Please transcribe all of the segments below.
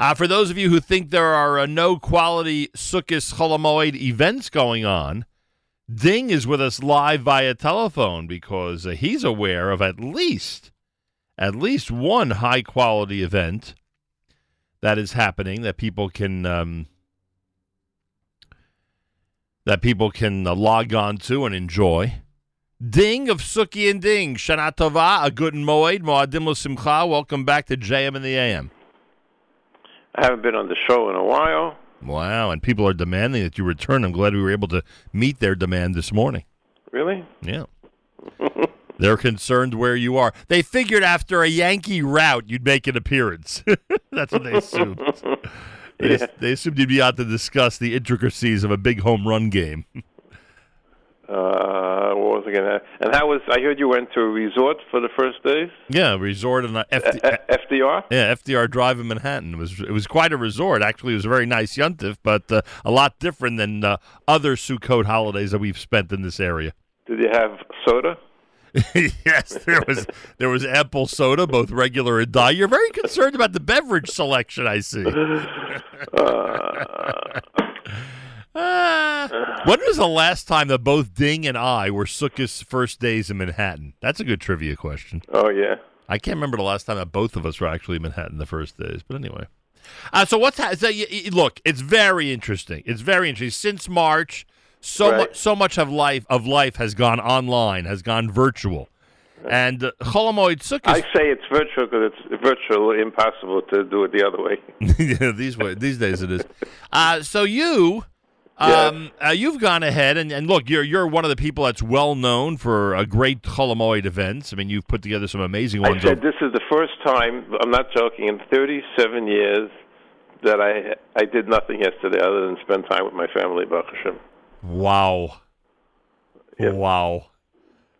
Uh, for those of you who think there are uh, no quality Sukkot Cholamoid events going on, Ding is with us live via telephone because uh, he's aware of at least at least one high quality event that is happening that people can um, that people can uh, log on to and enjoy. Ding of Suki and Ding, Shana Tova, a good moed, Moadim Simcha. Welcome back to JM in the AM. I haven't been on the show in a while. Wow, and people are demanding that you return. I'm glad we were able to meet their demand this morning. Really? Yeah. They're concerned where you are. They figured after a Yankee rout you'd make an appearance. That's what they assumed. They, Yeah. they assumed you'd be out to discuss the intricacies of a big home run game. Uh, what was I gonna? And how was? I heard you went to a resort for the first days. yeah, resort and uh, FD, FDR. yeah, FDR Drive in Manhattan. It was it was quite a resort. Actually, it was a very nice yuntif, but uh, a lot different than uh, other Sukkot holidays that we've spent in this area. Did you have soda? yes, there was there was ample soda, both regular and diet. You're very concerned about the beverage selection, I see. Ah. when was the last time that both Ding and I were Sukkot's first days in Manhattan? That's a good trivia question. Oh yeah. I can't remember the last time that both of us were actually in Manhattan the first days, but anyway. Uh, so what's ha- so y- y- look? It's very interesting. It's very interesting. Since March, so Right. much so much of life of life has gone online, has gone virtual, and uh, Cholamoid Sukkot. I say it's virtual because it's virtually impossible to do it the other way. yeah, these way, these days it is. Uh, so you, um, uh, you've gone ahead and, and look, you're you're one of the people that's well known for a great Cholamoid events. I mean, you've put together some amazing I ones. said this is the first time. I'm not joking. In 37 years that I I did nothing yesterday other than spend time with my family. Baruch Hashem. wow, Yeah. wow.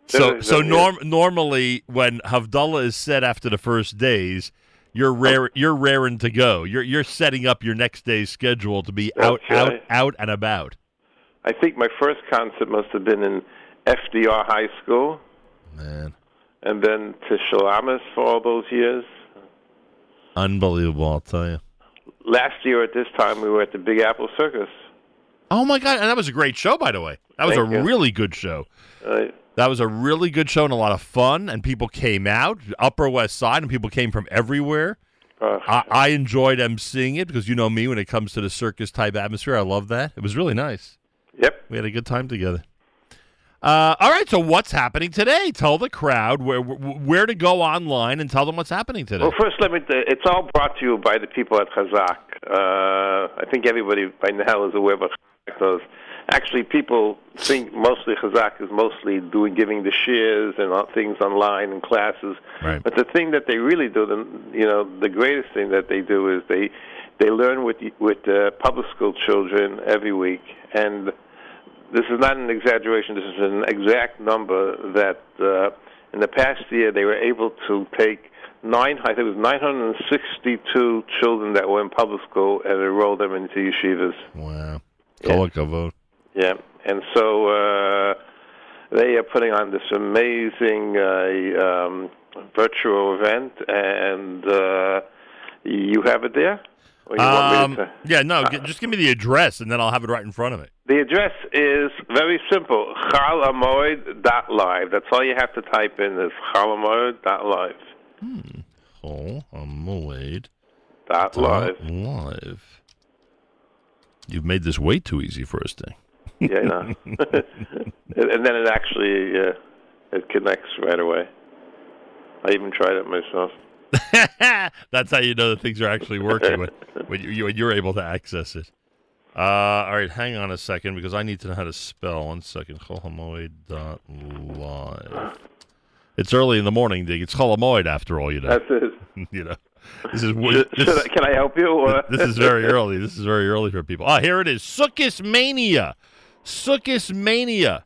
So so norm, normally when Havdalah is said after the first days. You're rare. You're raring to go. You're you're setting up your next day's schedule to be out, out, out and about. I think my first concert must have been in FDR High School, Man, and then to Shalamis for all those years. unbelievable! I'll tell you. Last year at this time, we were at the Big Apple Circus. Oh my god, and that was a great show, by the way. That was Thank a you. really good show. Uh, That was a really good show and a lot of fun, and people came out, Upper West Side, and people came from everywhere. uh, I, I enjoyed emceeing it because you know me when it comes to the circus type atmosphere. I love that. It was really nice. yep. We had a good time together. Uh, all right, so what's happening today? Tell the crowd where where to go online and tell them what's happening today. Well, first, let me. it's all brought to you by the people at Chazak. Uh, I think everybody by now is aware what Chazak does. Actually, people think mostly Chazak is mostly doing giving the shares and things online and classes. Right. But the thing that they really do, the you know, the greatest thing that they do is they they learn with with uh, public school children every week and this is not an exaggeration. This is an exact number that uh, in the past year they were able to take nine. I think it was 962 children that were in public school and enroll them into yeshivas. Wow, Yeah. Yeah, and so uh, they are putting on this amazing uh, um, virtual event, and uh, you have it there. Or you want Um, to- yeah, no, g- just give me the address and then I'll have it right in front of me. The address is very simple: cholhamoed.live. That's all you have to type in is cholhamoed.live. Oh, Amoid Dot live. live. You've made this way too easy for us, Ding. Yeah, know. and then it actually uh, it connects right away. I even tried it myself. That's how you know that things are actually working when, when, you, when you're able to access it. Uh, all right, hang on a second because I need to know how to spell. One second. Cholhamoed.live. It's early in the morning, Ding. It's Cholamoid after all, you know. That's it. you know. This is this, can I help you? Or? this is very early. This is very early for people. Ah, here it is. Sukkis Mania. Sukkis Mania.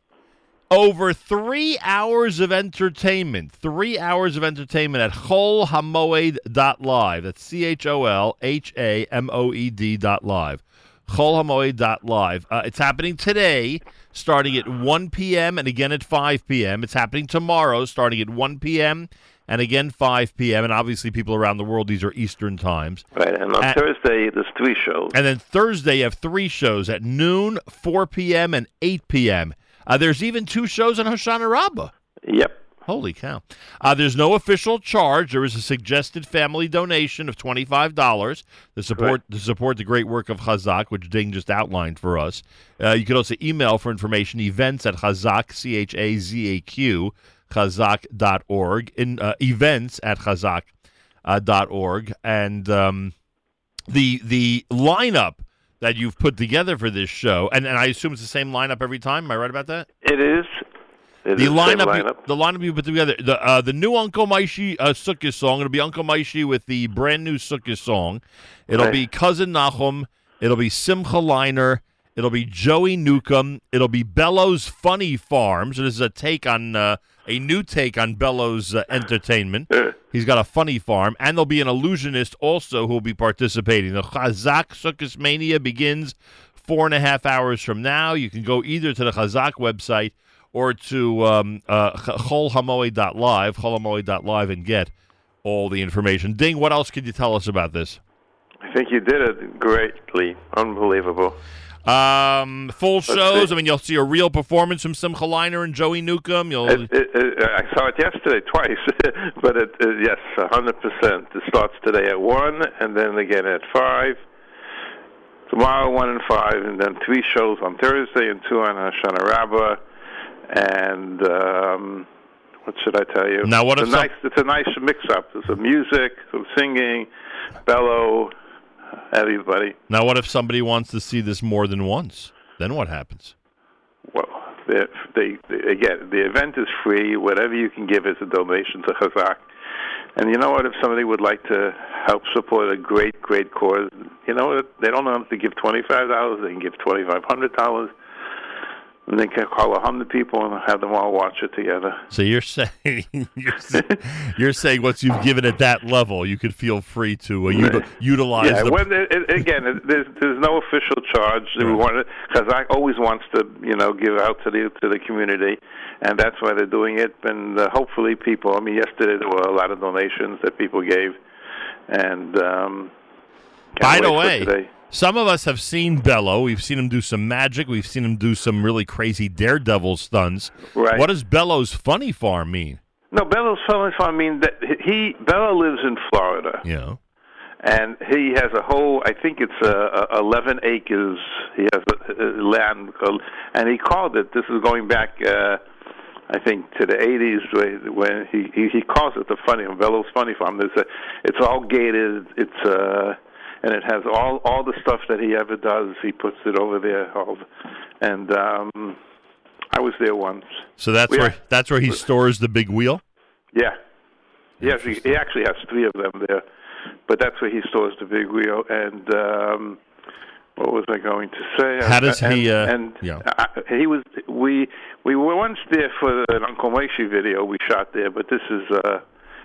Over three hours of entertainment. Three hours of entertainment at cholhamoed.live. That's C H O L H A M O E D dot live. Cholhamoed.live. Uh, it's happening today, starting at 1 p.m. and again at 5 p.m. It's happening tomorrow, starting at 1 p.m. and again 5 p.m. And obviously, people around the world, these are Eastern times. Right, and on At- Thursday there's three shows. And then Thursday, you have three shows at noon, 4 p.m., and 8 p.m. Uh, there's even two shows on Hoshana Rabbah. Yep. Holy cow. Uh, there's no official charge. There is a suggested family donation of $25 to support, to support the great work of Chazak, which Ding just outlined for us. Uh, you can also email for information events at Chazak, C H A Z A Q, chazak.org, in, uh, events at chazak uh, dot org. And um, the, the lineup that you've put together for this show, and, and I assume it's the same lineup every time. Am I right about that? It is. It the is lineup, same you- the lineup you put together, the uh, the new Uncle Maishi uh, song. It'll be Uncle Maishi with the brand new Sukkot song. It'll Right. be cousin Nachum. It'll be Simcha Leiner. It'll be Joey Newcomb. It'll be Bello's Funny Farms. This is a take on uh, a new take on Bello's uh, Entertainment. He's got a funny farm, and there'll be an illusionist also who will be participating. The Chazak Circus Mania begins four and a half hours from now. You can go either to the Chazak website or to um, uh, and get all the information. Ding, what else could you tell us about this? I think you did it greatly. Unbelievable. Um, full see. shows. I mean, you'll see a real performance from Simcha Leiner and Joey Newcomb. You'll It, it, it, I saw it yesterday twice, but it, yes, a hundred percent. It starts today at one, and then again at five. Tomorrow one and five, and then three shows on Thursday and two on Hoshana Rabbah. And um, what should I tell you? Now, what it's a some- nice? It's a nice mix-up. There's some music, some singing, Bello, everybody. now, what if somebody wants to see this more than once? Then what happens? Well, they, they, they again, the event is free. Whatever you can give is a donation to Chazak. And you know what? If somebody would like to help support a great, great cause, you know what? They don't have to give twenty-five dollars. They can give twenty-five hundred dollars, and they can call a hundred people and have them all watch it together. So you're saying you're, you're saying once you've given at that level, you could feel free to uh, util- utilize Yeah, the. when, it, again, it, there's there's no official charge. We Right. want Chazak always wants to you know give out to the to the community, and that's why they're doing it. And uh, hopefully, people. I mean, yesterday there were a lot of donations that people gave, and um, By the way. Some of us have seen Bello. We've seen him do some magic. We've seen him do some really crazy daredevil stunts. Right. What does Bello's funny farm mean? no, Bello's funny farm. I mean, that he Bello lives in Florida. Yeah. and he has a whole i think it's uh, uh, 11 acres he has uh, uh, land called, and he called it this is going back uh i think to the 80s when he he, he calls it the funny Bello's funny farm there's a it's all gated it's uh and it has all all the stuff that he ever does he puts it over there all and um i was there once so that's We where are- that's where he stores the big wheel. yeah. Yes, he, he actually has three of them there, but that's where he stores the big wheel. And um, what was I going to say? How does and, he, uh, and yeah. I, he was. We we were once there for an Uncle Maishi video we shot there, but this is uh,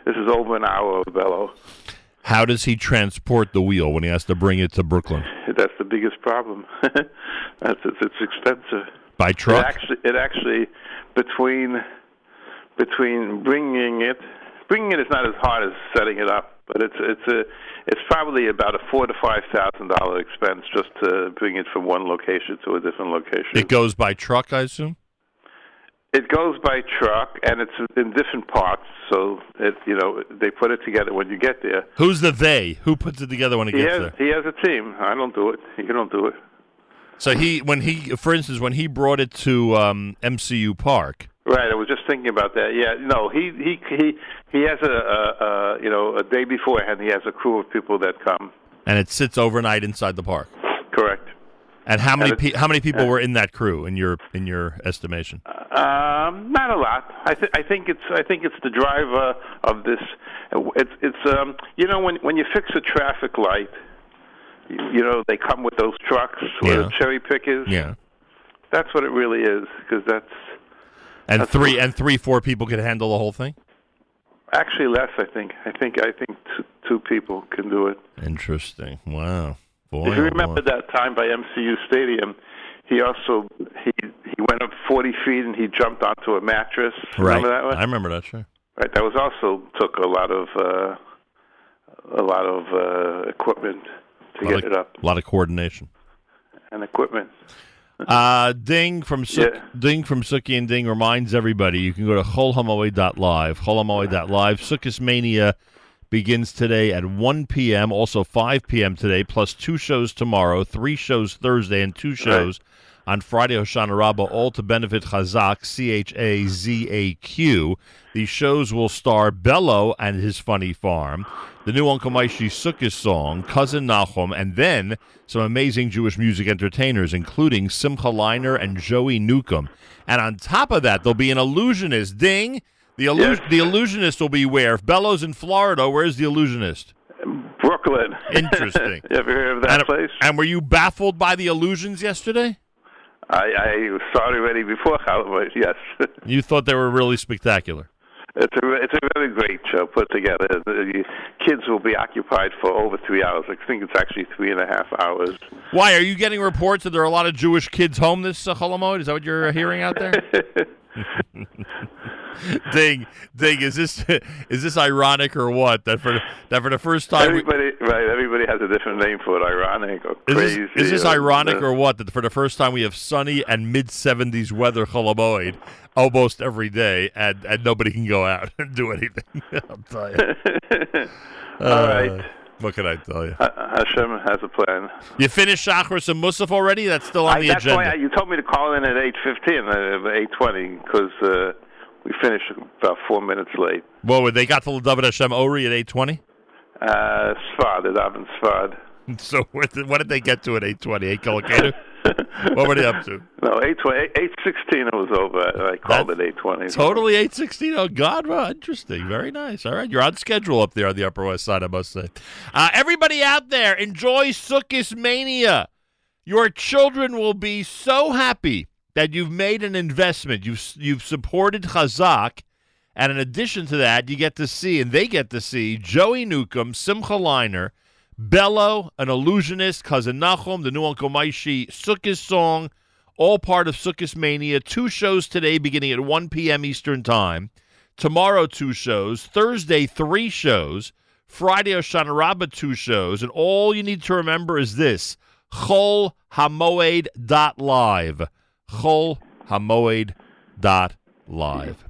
this is over an hour of Bello. How does he transport the wheel when he has to bring it to Brooklyn That's the biggest problem. that's it's, expensive. by It truck? actually, it actually between between bringing it, bringing it is not as hard as setting it up, but it's it's a it's probably about a four to five thousand dollar expense just to bring it from one location to a different location. It goes by truck, I assume. It goes by truck and it's in different parts, so it you know they put it together when you get there. Who's the they? Who puts it together when it He gets has there? he has a team. I don't do it. You don't do it. So he, when he, for instance, when he brought it to um, MCU Park, Right, I was just thinking about that. Yeah, no, he he he he has a, a, a you know a day beforehand. He has a crew of people that come. and it sits overnight inside the park. Correct. And how many And pe- how many people were in that crew in your in your estimation? Um, not a lot. I th- I think it's I think it's the driver of this. It's it's um you know when when you fix a traffic light, you, you know they come with those trucks with Yeah. cherry pickers. Yeah, That's what it really is because that's and That's three cool. and three four people could handle the whole thing. actually less. I think I think I think two, two people can do it. Interesting. Wow. Boy, If you oh remember boy. that time by MCU Stadium, he also he he went up 40 feet and he jumped onto a mattress. right? Remember that one? I remember that. Sure. Right. That was also took a lot of uh, a lot of uh, equipment to get of, it up A lot of coordination. and equipment. Uh, Ding from Suk- Yeah. Ding from Suki and Ding reminds everybody you can go to cholhamoed.live. Cholhamoed.live. Sukkot Mania begins today at 1 p.m., also 5 p.m. today, plus two shows tomorrow, three shows Thursday, and two shows on Friday, Hoshana Rabbah, all to benefit Chazak, C H A Z A Q. These shows will star Bello and his funny farm, the new Uncle Maishi Sukkot song, Cousin Nachum, and then some amazing Jewish music entertainers, including Simcha Leiner and Joey Newcomb. And on top of that, there'll be an illusionist. Ding! The, illu- Yes. the illusionist will be where? If Bello's in Florida, where's the illusionist? Brooklyn. Interesting. you ever heard of that and, place? and were you baffled by the illusions yesterday? I, I saw it already before Halloween. Yes, You thought they were really spectacular. it's a it's a very great show put together. The kids will be occupied for over three hours. I think it's actually three and a half hours. Why are you getting reports that there are a lot of Jewish kids home this uh, Holocaust? Is that what you're hearing out there? ding, ding. Is this is this ironic or what? That for that for the first time. we- Everybody, right? Everybody has a different name for it. Ironic or is crazy. this, is this or, ironic uh, or what? That for the first time we have sunny and mid seventies weather Holomoid almost every day, and, and nobody can go out and do anything. I'll tell you. All Uh, right. What can I tell you? Ha- Hashem has a plan. You finished Shachris and Musaf already? That's still on I, the that's agenda. why I, you told me to call in at eight fifteen, uh, eight twenty, because uh, we finished about four minutes late. Well, they got to David Hashem Ori at eight twenty. Uh, Sfad, it happened Sfad. So what did, what did they get to at eight twenty? Eight kilocator? what were they up to? No, eight twenty, eight sixteen. It was over. I called That's it eight twenty. Totally eight sixteen. Oh God, well, interesting. Very nice. All right, you're on schedule up there on the Upper West Side, I must say. Uh, everybody out there, enjoy Sukkot Mania. Your children will be so happy that you've made an investment. You've you've supported Chazak, and in addition to that, you get to see and they get to see Joey Newcomb, Simcha Leiner, Bello, an illusionist, cousin Nachum, the new Uncle Maishi Sukkot song, all part of Sukkot Mania. Two shows today beginning at 1 p.m. Eastern Time. Tomorrow, two shows. Thursday, three shows. Friday, Oshana Rabbah, two shows. And all you need to remember is this Chol Hamoed.live. Chol Hamoed.live.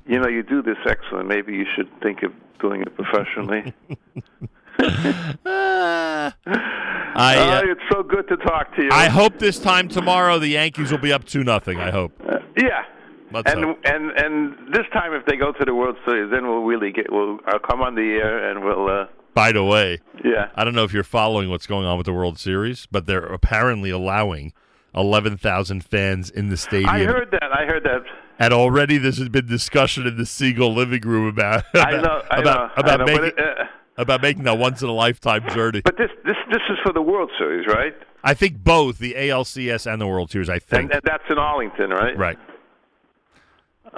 You know, you do this excellent. Maybe you should think of doing it professionally. Ah. I, uh, oh, it's so good to talk to you. I hope this time tomorrow the Yankees will be up 2 nothing. I hope. Uh, yeah. Let's and hope. and and this time, if they go to the World Series, then we'll really get. We'll I'll come on the air and we'll. Uh, By the way, yeah. I don't know if you're following what's going on with the World Series, but they're apparently allowing 11,000 fans in the stadium. I heard that. I heard that. and already there's been discussion in the Siegel living room about I about, know. I about, know. about I know. making it, uh, about making that once in a lifetime journey. but this this this is for the World Series, right? I think both the ALCS and the World Series. I think And, that's in Arlington, right? right.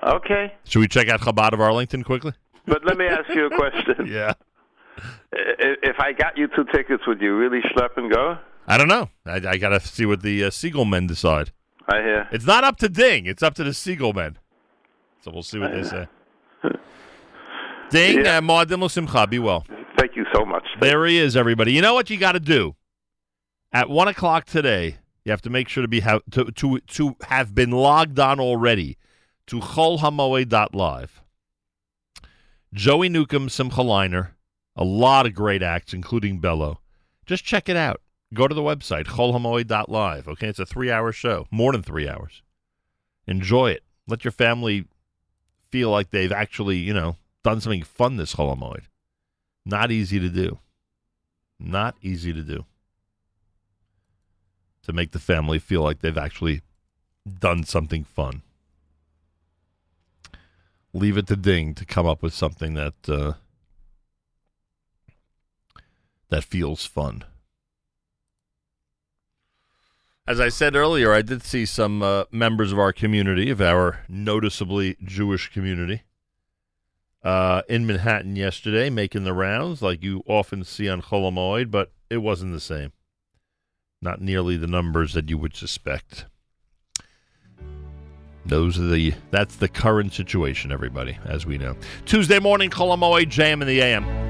Okay. Should we check out Chabad of Arlington quickly? But let me ask you a question. Yeah. If I got you two tickets, would you really schlep and go? I don't know. I, I got to see what the uh, Siegel men decide. I hear. It's not up to Ding. It's up to the Siegel men. So we'll see what they say. Ding, Yeah. uh, Moadim Lo Simcha, be well. Thank you so much. There he is, everybody. You know what you got to do? At one o'clock today, you have to make sure to be ha- to, to to have been logged on already to cholhamoed.live. Joey Newcomb, Simcha Leiner, a lot of great acts, including Bello. Just check it out. Go to the website, cholhamoed.live. Okay, it's a three-hour show, more than three hours. Enjoy it. Let your family feel like they've actually, you know, done something fun this Holomoid. Not easy to do. Not easy to do. To make the family feel like they've actually done something fun. Leave it to Ding to come up with something that uh, that feels fun. As I said earlier, I did see some uh, members of our community, of our noticeably Jewish community, uh, in Manhattan yesterday, making the rounds like you often see on Cholomoid, but it wasn't the same. Not nearly the numbers that you would suspect. Those are the that's the current situation, everybody, as we know. Tuesday morning, Kolamoe JM in the AM.